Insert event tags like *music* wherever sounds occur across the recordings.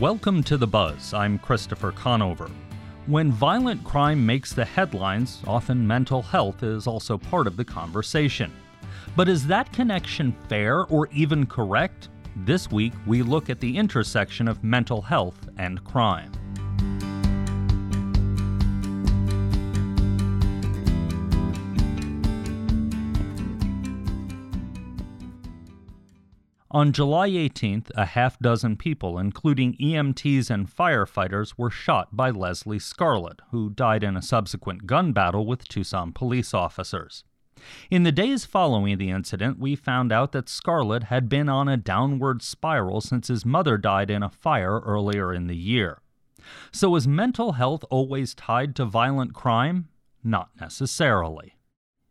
Welcome to The Buzz. I'm Christopher Conover. When violent crime makes the headlines, often mental health is also part of the conversation. But is that connection fair or even correct? This week, we look at the intersection of mental health and crime. On July 18th, a half dozen people, including EMTs and firefighters, were shot by Leslie Scarlett, who died in a subsequent gun battle with Tucson police officers. In the days following the incident, we found out that Scarlett had been on a downward spiral since his mother died in a fire earlier in the year. So, is mental health always tied to violent crime? Not necessarily.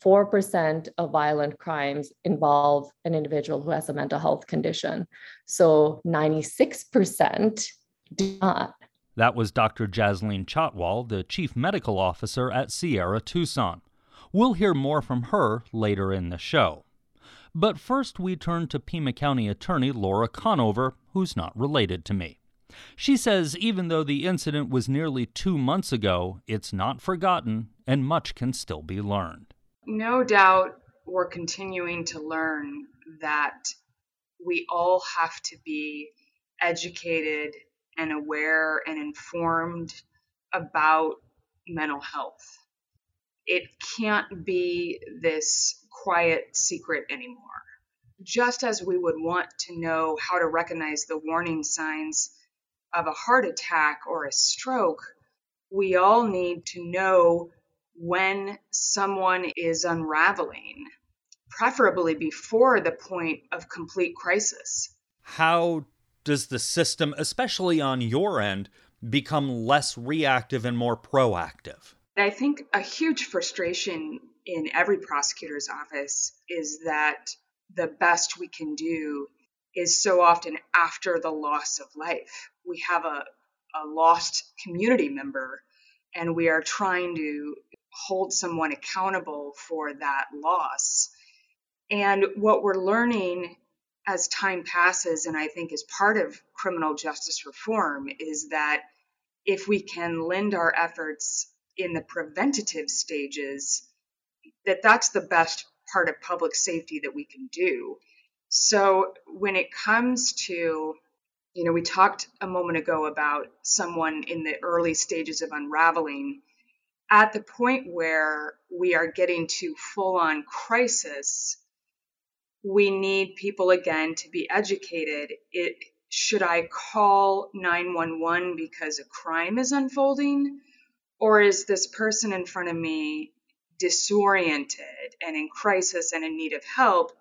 4% of violent crimes involve an individual who has a mental health condition. So 96% do not. That was Dr. Jasleen Chhatwal, the Chief Medical Officer at Sierra Tucson. We'll hear more from her later in the show. But first, we turn to Pima County Attorney Laura Conover, who's not related to me. She says even though the incident was nearly two months ago, it's not forgotten and much can still be learned no doubt we're continuing to learn that we all have to be educated and aware and informed about mental health. It can't be this quiet secret anymore. Just as we would want to know how to recognize the warning signs of a heart attack or a stroke, we all need to know when someone is unraveling, preferably before the point of complete crisis. How does the system, especially on your end, become less reactive and more proactive? I think a huge frustration in every prosecutor's office is that the best we can do is so often after the loss of life. We have a, a lost community member and we are trying to hold someone accountable for that loss. And what we're learning as time passes, and I think is part of criminal justice reform, is that if we can lend our efforts in the preventative stages, that that's the best part of public safety that we can do. So when it comes to, you know, we talked a moment ago about someone in the early stages of unraveling at the point where we are getting to full on crisis, we need people again to be educated. It, should I call 911 because a crime is unfolding? Or is this person in front of me disoriented and in crisis and in need of help?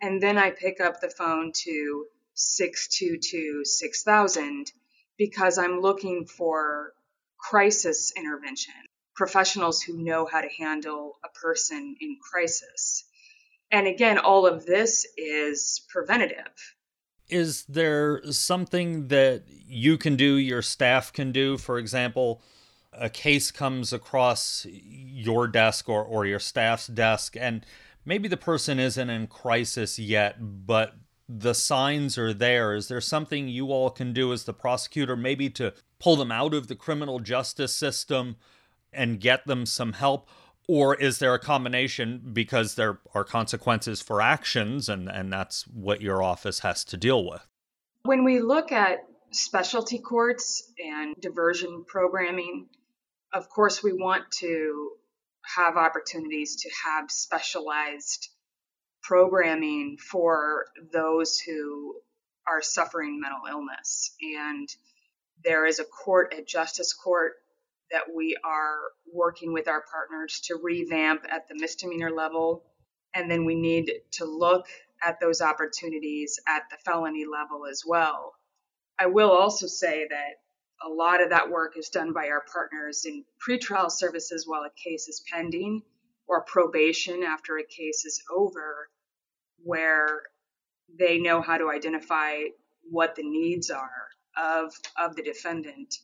And then I pick up the phone to 622 6000 because I'm looking for crisis intervention professionals who know how to handle a person in crisis. And again, all of this is preventative. Is there something that you can do, your staff can do? For example, a case comes across your desk or, or your staff's desk, and maybe the person isn't in crisis yet, but the signs are there. Is there something you all can do as the prosecutor, maybe to pull them out of the criminal justice system and get them some help? Or is there a combination because there are consequences for actions and, and that's what your office has to deal with? When we look at specialty courts and diversion programming, of course, we want to have opportunities to have specialized programming for those who are suffering mental illness. And there is a court, a justice court that we are working with our partners to revamp at the misdemeanor level. And then we need to look at those opportunities at the felony level as well. I will also say that a lot of that work is done by our partners in pretrial services while a case is pending or probation after a case is over, where they know how to identify what the needs are of, of the defendant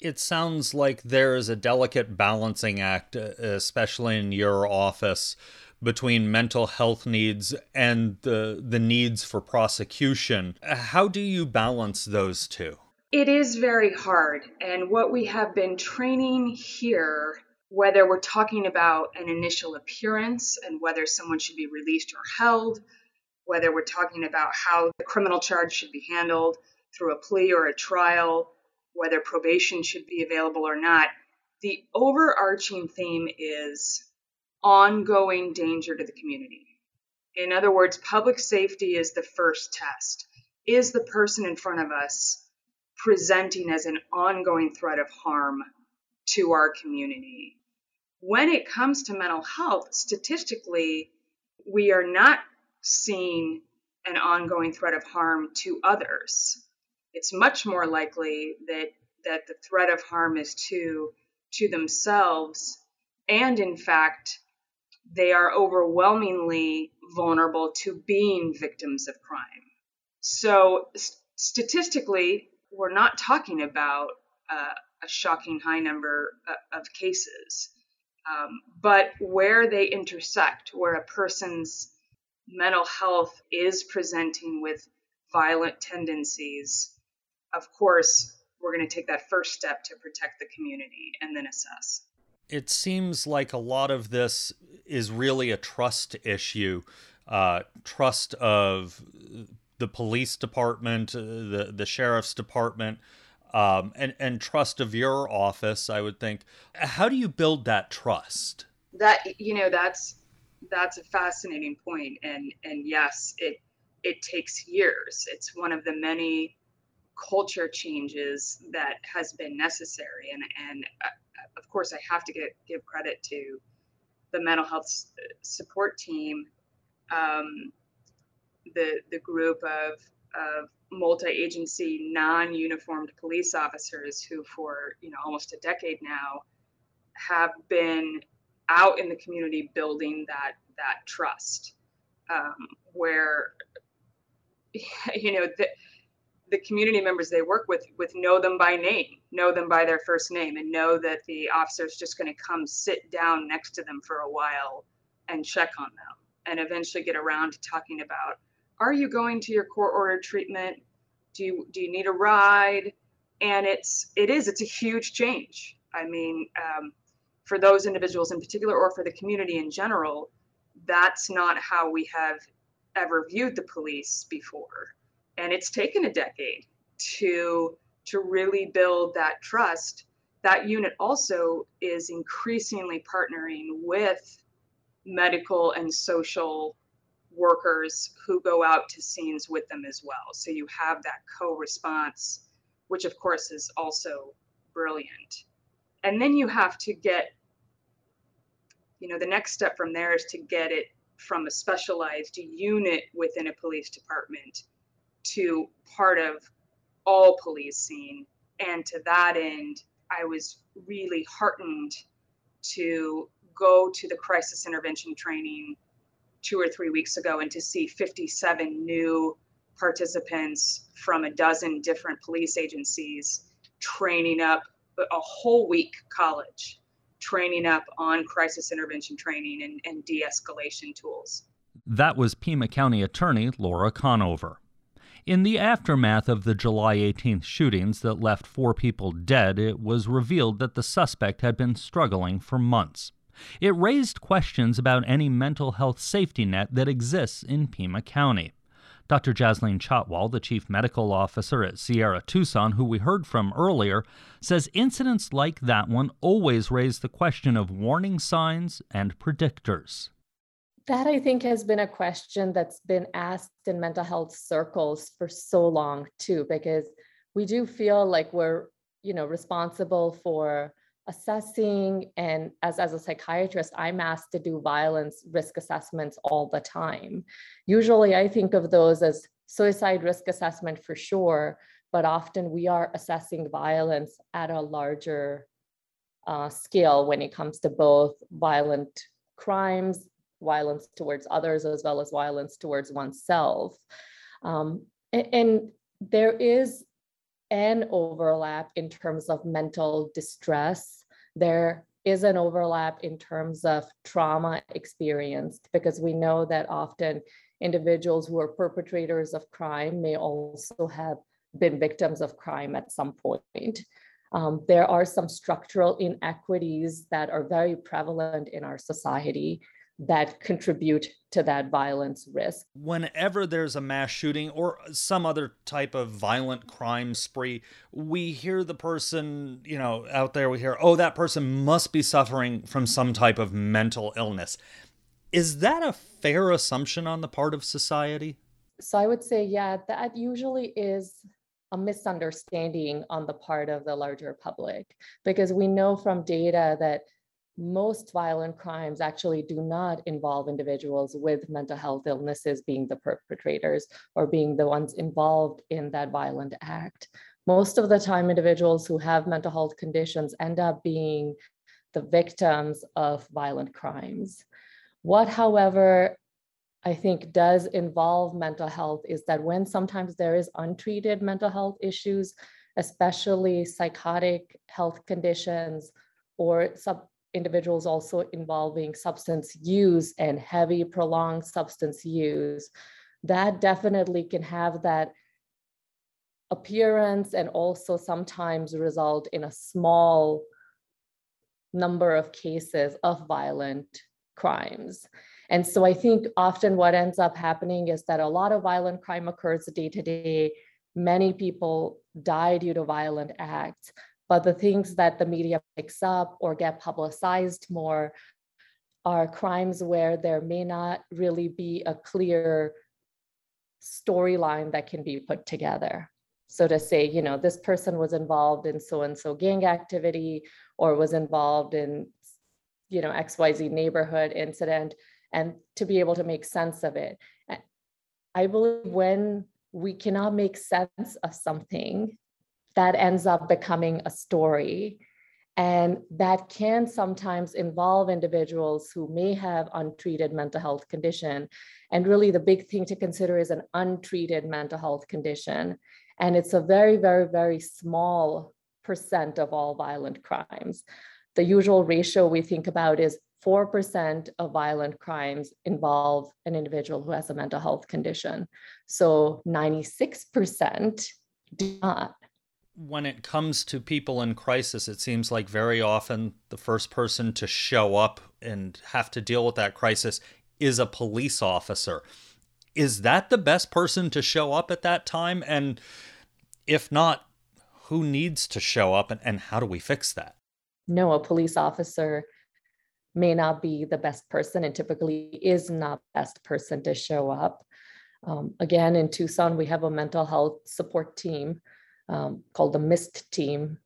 it sounds like there is a delicate balancing act, uh, especially in your office, between mental health needs and the the needs for prosecution. How do you balance those two? It is very hard. And what we have been training here, whether we're talking about an initial appearance and whether someone should be released or held, whether we're talking about how the criminal charge should be handled through a plea or a trial, whether probation should be available or not, the overarching theme is ongoing danger to the community. In other words, public safety is the first test. Is the person in front of us presenting as an ongoing threat of harm to our community? When it comes to mental health, statistically, we are not seeing an ongoing threat of harm to others. It's much more likely that that the threat of harm is to to themselves and in fact they are overwhelmingly vulnerable to being victims of crime. So, st- statistically, we're not talking about uh, a shocking high number uh, of cases. Um, but where they intersect, where a person's mental health is presenting with violent tendencies, of course, we're going to take that first step to protect the community and then assess. It seems like a lot of this is really a trust issue uh, trust of the police department, uh, the, the sheriff's department. Um, and, and trust of your office, I would think. How do you build that trust? That you know, that's that's a fascinating point, and and yes, it it takes years. It's one of the many culture changes that has been necessary, and and uh, of course, I have to get, give credit to the mental health support team, um, the the group of of multi-agency, non-uniformed police officers who, for you know almost a decade now, have been out in the community building that that trust, um, where *laughs* you know the the community members they work with with know them by name, know them by their first name, and know that the officer is just going to come sit down next to them for a while and check on them, and eventually get around to talking about, are you going to your court order treatment? Do you do you need a ride? And it's it is it's a huge change. I mean, um, for those individuals in particular, or for the community in general, that's not how we have ever viewed the police before and it's taken a decade to to really build that trust. That unit also is increasingly partnering with medical and social workers who go out to scenes with them as well. So you have that co-response which of course is also brilliant. And then you have to get you know the next step from there is to get it from a specialized unit within a police department to part of all policing. And to that end, I was really heartened to go to the crisis intervention training two or three weeks ago and to see 57 new participants from a dozen different police agencies training up a whole week college training up on crisis intervention training and, and de-escalation tools that was pima county attorney laura conover in the aftermath of the July 18th shootings that left four people dead, it was revealed that the suspect had been struggling for months. It raised questions about any mental health safety net that exists in Pima County. Dr. Jasleen Chhatwal, the chief medical officer at Sierra Tucson, who we heard from earlier, says incidents like that one always raise the question of warning signs and predictors. That I think has been a question that's been asked in mental health circles for so long too, because we do feel like we're, you know, responsible for assessing and as, as a psychiatrist i'm asked to do violence risk assessments all the time. Usually i think of those as suicide risk assessment for sure but often we are assessing violence at a larger uh, scale when it comes to both violent crimes violence towards others as well as violence towards oneself. Um, and, and there is an overlap in terms of mental distress. There is an overlap in terms of trauma experienced because we know that often individuals who are perpetrators of crime may also have been victims of crime at some point. Um, there are some structural inequities that are very prevalent in our society that contribute to that violence risk. Whenever there's a mass shooting or some other type of violent crime spree, we hear the person, you know, out there, we hear, oh, that person must be suffering from some type of mental illness. Is that a fair assumption on the part of society? So I would say, yeah, that usually is a misunderstanding on the part of the larger public because we know from data that most violent crimes actually do not involve individuals with mental health illnesses being the perpetrators or being the ones involved in that violent act. Most of the time, individuals who have mental health conditions end up being the victims of violent crimes. What, however, I think does involve mental health is that when sometimes there is untreated mental health issues, especially psychotic health conditions or sub individuals also involving substance use and heavy prolonged substance use, that definitely can have that appearance and also sometimes result in a small number of cases of violent crimes. And so I think often what ends up happening is that a lot of violent crime occurs day to day. Many people die due to violent acts, but the things that the media picks up or get publicized more are crimes where there may not really be a clear storyline that can be put together. So to say, you know, this person was involved in so and so gang activity or was involved in, you know, XYZ neighborhood incident, and to be able to make sense of it. I believe when we cannot make sense of something, that ends up becoming a story. And that can sometimes involve individuals who may have untreated mental health condition. And really the big thing to consider is an untreated mental health condition. And it's a very, very, very small percent of all violent crimes. The usual ratio we think about is 4% of violent crimes involve an individual who has a mental health condition. So 96% do not when it comes to people in crisis, it seems like very often the first person to show up and have to deal with that crisis is a police officer. Is that the best person to show up at that time? And if not, who needs to show up and, and how do we fix that? No, a police officer may not be the best person and typically is not the best person to show up. Um, again, in Tucson, we have a mental health support team um, called the MIST team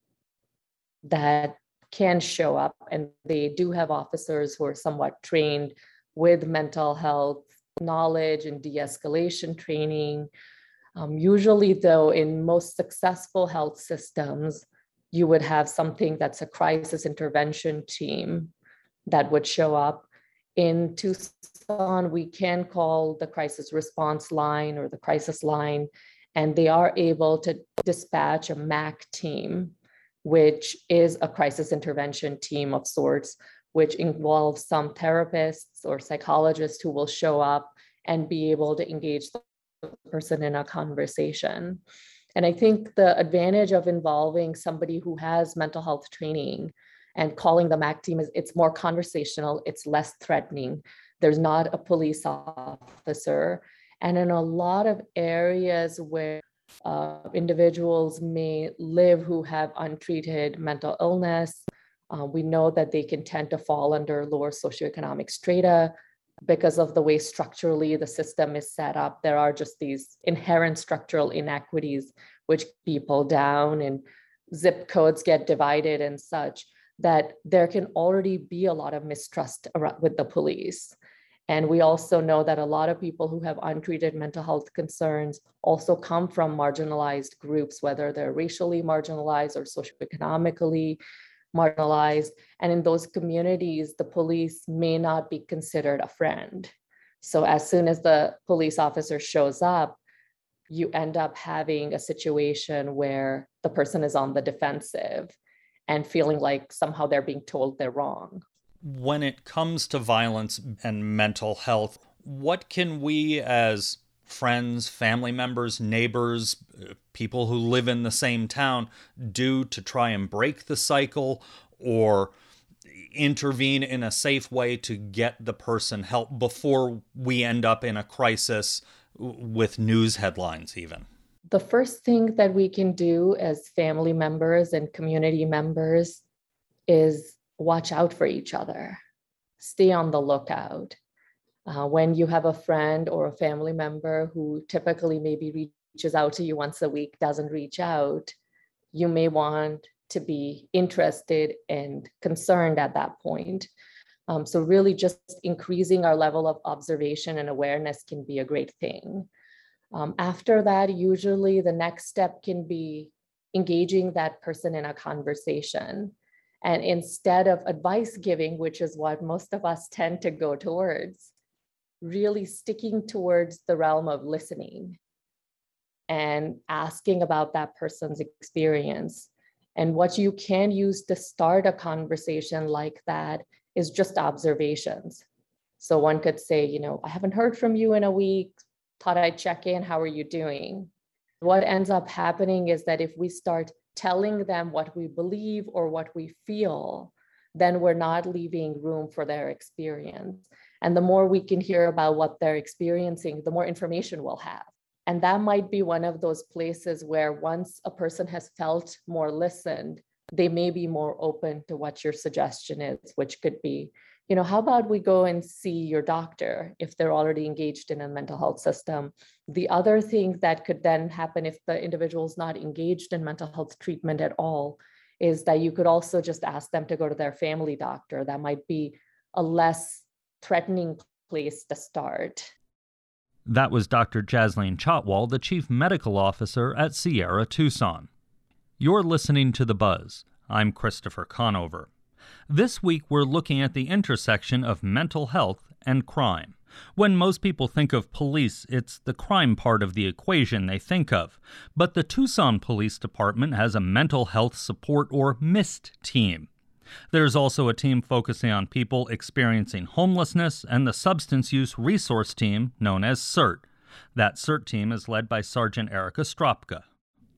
that can show up, and they do have officers who are somewhat trained with mental health knowledge and de escalation training. Um, usually, though, in most successful health systems, you would have something that's a crisis intervention team that would show up. In Tucson, we can call the crisis response line or the crisis line and they are able to dispatch a MAC team, which is a crisis intervention team of sorts, which involves some therapists or psychologists who will show up and be able to engage the person in a conversation. And I think the advantage of involving somebody who has mental health training and calling the MAC team is it's more conversational, it's less threatening. There's not a police officer and in a lot of areas where uh, individuals may live who have untreated mental illness, uh, we know that they can tend to fall under lower socioeconomic strata because of the way structurally the system is set up. There are just these inherent structural inequities which people down and zip codes get divided and such that there can already be a lot of mistrust with the police. And we also know that a lot of people who have untreated mental health concerns also come from marginalized groups, whether they're racially marginalized or socioeconomically marginalized. And in those communities, the police may not be considered a friend. So as soon as the police officer shows up, you end up having a situation where the person is on the defensive and feeling like somehow they're being told they're wrong when it comes to violence and mental health, what can we as friends, family members, neighbors, people who live in the same town do to try and break the cycle or intervene in a safe way to get the person help before we end up in a crisis with news headlines, even? The first thing that we can do as family members and community members is watch out for each other, stay on the lookout. Uh, when you have a friend or a family member who typically maybe reaches out to you once a week doesn't reach out, you may want to be interested and concerned at that point. Um, so, really, just increasing our level of observation and awareness can be a great thing. Um, after that, usually the next step can be engaging that person in a conversation. And instead of advice giving, which is what most of us tend to go towards, really sticking towards the realm of listening and asking about that person's experience. And what you can use to start a conversation like that is just observations. So one could say, you know, I haven't heard from you in a week, thought I'd check in, how are you doing? What ends up happening is that if we start telling them what we believe or what we feel, then we're not leaving room for their experience. And the more we can hear about what they're experiencing, the more information we'll have. And that might be one of those places where once a person has felt more listened, they may be more open to what your suggestion is, which could be, you know, how about we go and see your doctor if they're already engaged in a mental health system? The other thing that could then happen if the individual is not engaged in mental health treatment at all is that you could also just ask them to go to their family doctor. That might be a less threatening place to start. That was Dr. Jasleen Chhatwal, the Chief Medical Officer at Sierra Tucson. You're listening to The Buzz. I'm Christopher Conover. This week, we're looking at the intersection of mental health and crime. When most people think of police, it's the crime part of the equation they think of. But the Tucson Police Department has a mental health support or MIST team. There's also a team focusing on people experiencing homelessness and the substance use resource team known as SURT. That SURT team is led by Sergeant Erica Stropka.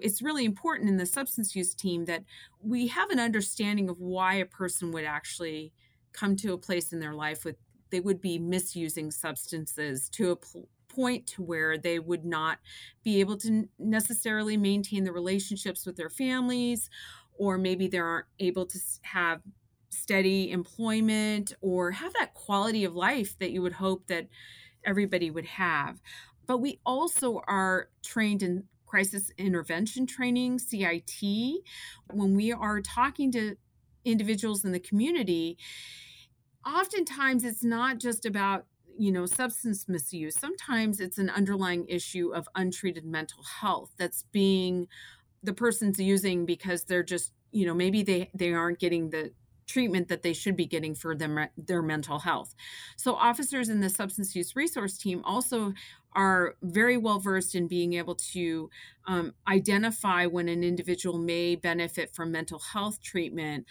It's really important in the substance use team that we have an understanding of why a person would actually come to a place in their life with they would be misusing substances to a pl- point to where they would not be able to necessarily maintain the relationships with their families or maybe they aren't able to have steady employment or have that quality of life that you would hope that everybody would have. But we also are trained in crisis intervention training, CIT. When we are talking to individuals in the community, oftentimes it's not just about you know substance misuse sometimes it's an underlying issue of untreated mental health that's being the person's using because they're just you know maybe they they aren't getting the treatment that they should be getting for them their mental health. So officers in the substance use resource team also are very well versed in being able to um, identify when an individual may benefit from mental health treatment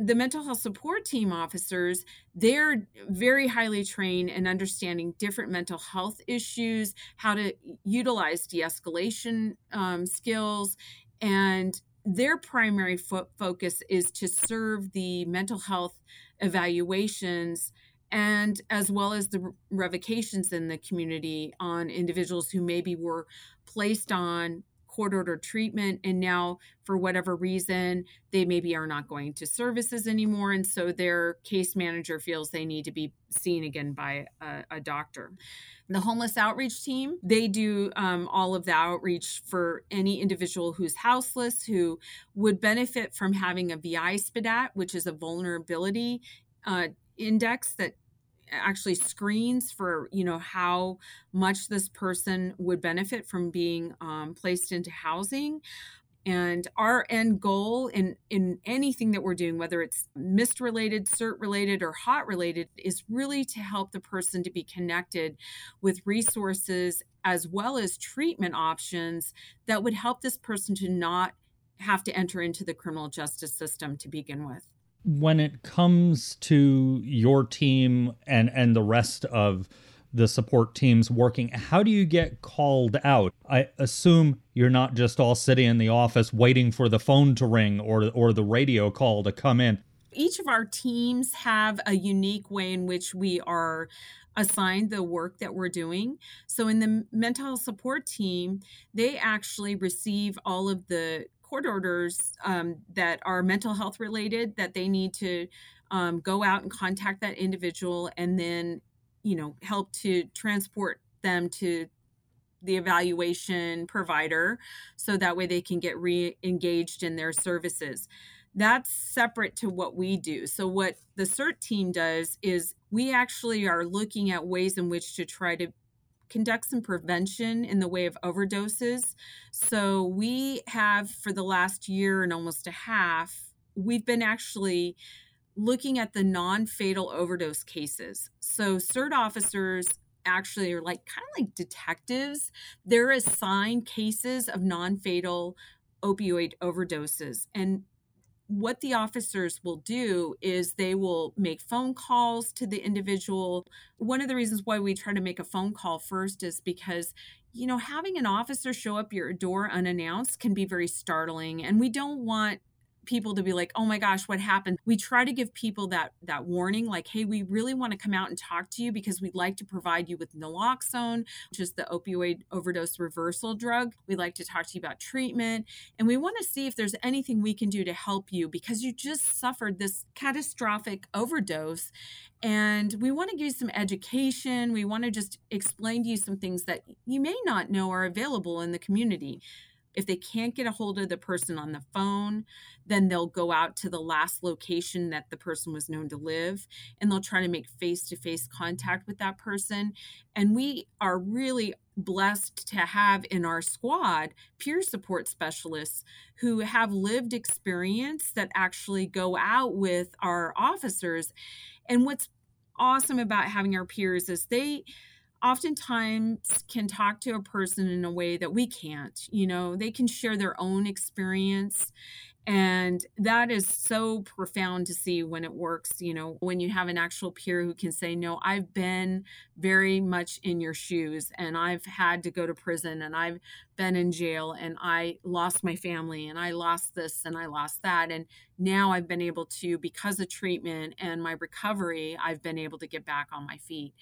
the mental health support team officers they're very highly trained in understanding different mental health issues how to utilize de-escalation um, skills and their primary fo- focus is to serve the mental health evaluations and as well as the revocations in the community on individuals who maybe were placed on court ordered treatment and now for whatever reason they maybe are not going to services anymore and so their case manager feels they need to be seen again by a, a doctor. The homeless outreach team they do um, all of the outreach for any individual who's houseless who would benefit from having a VI-SPDAT which is a vulnerability uh, index that actually screens for you know how much this person would benefit from being um, placed into housing. And our end goal in in anything that we're doing whether it's mist related surt related or hot related is really to help the person to be connected with resources as well as treatment options that would help this person to not have to enter into the criminal justice system to begin with when it comes to your team and and the rest of the support teams working. How do you get called out? I assume you're not just all sitting in the office waiting for the phone to ring or or the radio call to come in. Each of our teams have a unique way in which we are assigned the work that we're doing. So in the mental support team, they actually receive all of the court orders um, that are mental health related that they need to um, go out and contact that individual and then you know help to transport them to the evaluation provider so that way they can get re-engaged in their services. That's separate to what we do. So what the surt team does is we actually are looking at ways in which to try to conduct some prevention in the way of overdoses so we have for the last year and almost a half we've been actually looking at the non fatal overdose cases. So, SURT officers actually are like kind of like detectives. They're assigned cases of non fatal opioid overdoses. And what the officers will do is they will make phone calls to the individual. One of the reasons why we try to make a phone call first is because you know having an officer show up your door unannounced can be very startling and we don't want people to be like oh my gosh what happened? We try to give people that that warning like hey we really want to come out and talk to you because we'd like to provide you with naloxone which is the opioid overdose reversal drug. We'd like to talk to you about treatment and we want to see if there's anything we can do to help you because you just suffered this catastrophic overdose and we want to give you some education. We want to just explain to you some things that you may not know are available in the community if they can't get a hold of the person on the phone, then they'll go out to the last location that the person was known to live and they'll try to make face to face contact with that person. And we are really blessed to have in our squad peer support specialists who have lived experience that actually go out with our officers. And what's awesome about having our peers is they oftentimes can talk to a person in a way that we can't. You know, they can share their own experience. And that is so profound to see when it works. You know, when you have an actual peer who can say, No, I've been very much in your shoes and I've had to go to prison and I've been in jail and I lost my family and I lost this and I lost that. And now I've been able to, because of treatment and my recovery, I've been able to get back on my feet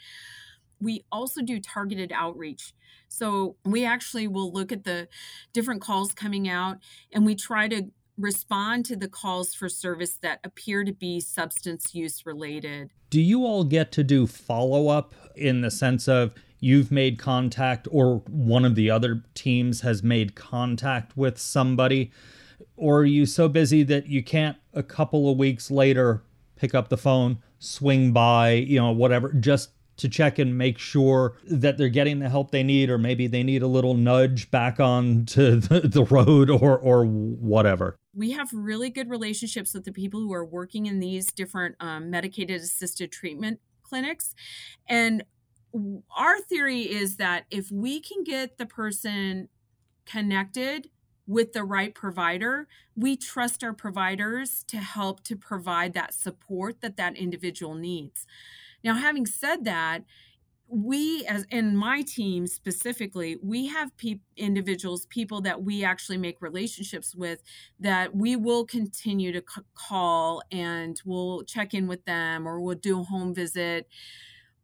we also do targeted outreach. So we actually will look at the different calls coming out and we try to respond to the calls for service that appear to be substance use related. Do you all get to do follow up in the sense of you've made contact or one of the other teams has made contact with somebody? Or are you so busy that you can't a couple of weeks later pick up the phone, swing by, you know, whatever, just to check and make sure that they're getting the help they need, or maybe they need a little nudge back onto *laughs* the, the road or or whatever. We have really good relationships with the people who are working in these different um, medicated assisted treatment clinics, and our theory is that if we can get the person connected with the right provider, we trust our providers to help to provide that support that that individual needs. Now, having said that, we as in my team specifically we have individuals people that we actually make relationships with that we will continue to c- call and we'll check in with them or we'll do a home visit.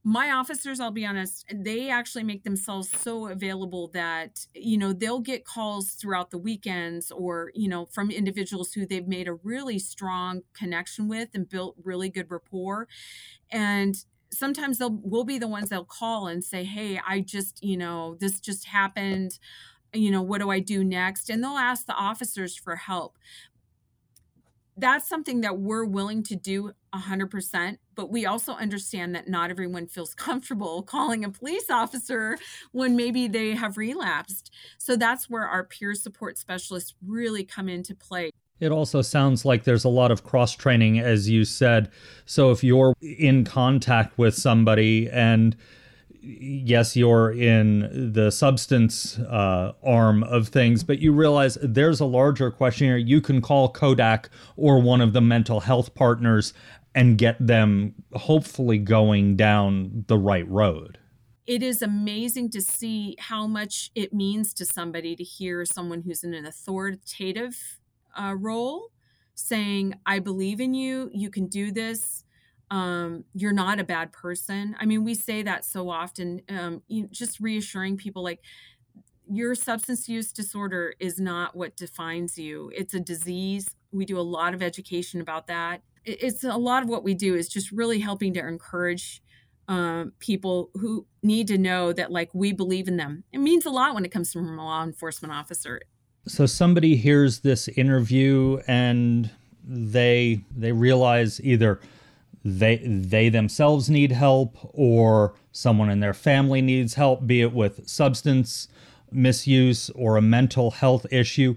My officers i'll be honest they actually make themselves so available that you know they'll get calls throughout the weekends or you know from individuals who they've made a really strong connection with and built really good rapport. And sometimes they'll we'll be the ones they'll call and say hey i just you know this just happened. You know what do i do next? And they'll ask the officers for help. That's something that we're willing to do 100% but we also understand that not everyone feels *laughs* comfortable calling a police officer when maybe they have relapsed. So that's where our peer support specialists really come into play it also sounds like there's a lot of cross training, as you said. So if you're in contact with somebody and yes, you're in the substance uh, arm of things, but you realize there's a larger question here. You can call CODAC or one of the mental health partners and get them hopefully going down the right road. it is amazing to see how much it means to somebody to hear someone who's in an authoritative uh, role saying, I believe in you, you can do this. Um, you're not a bad person. I mean, we say that so often, um, you just reassuring people like, your substance use disorder is not what defines you. It's a disease. We do a lot of education about that. It's a lot of what we do is just really helping to encourage um, people who need to know that like we believe in them. It means a lot when it comes from a law enforcement officer. So somebody hears this interview and they they realize either they they themselves need help or someone in their family needs help, be it with substance misuse or a mental health issue.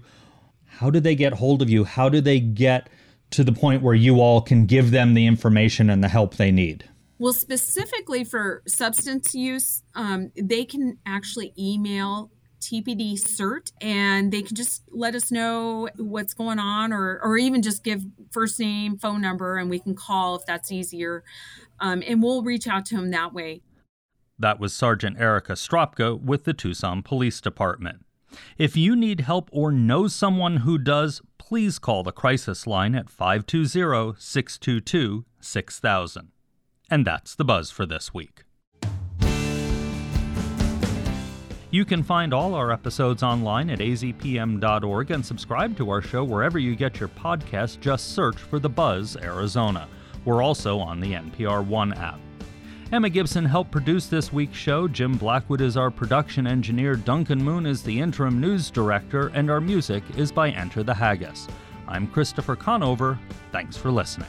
How do they get hold of you? How do they get to the point where you all can give them the information and the help they need? Well, specifically for substance use, um, they can actually email TPD SURT and they can just let us know what's going on or, or even just give first name, phone number, and we can call if that's easier. Um, and we'll reach out to them that way. That was Sergeant Erica Stropka with the Tucson Police Department. If you need help or know someone who does, please call the crisis line at 520 622 6000. And that's the buzz for this week. You can find all our episodes online at azpm.org and subscribe to our show wherever you get your podcast. Just search for The Buzz Arizona. We're also on the NPR One app. Emma Gibson helped produce this week's show. Jim Blackwood is our production engineer. Duncan Moon is the interim news director, and our music is by Enter the Haggis. I'm Christopher Conover. Thanks for listening.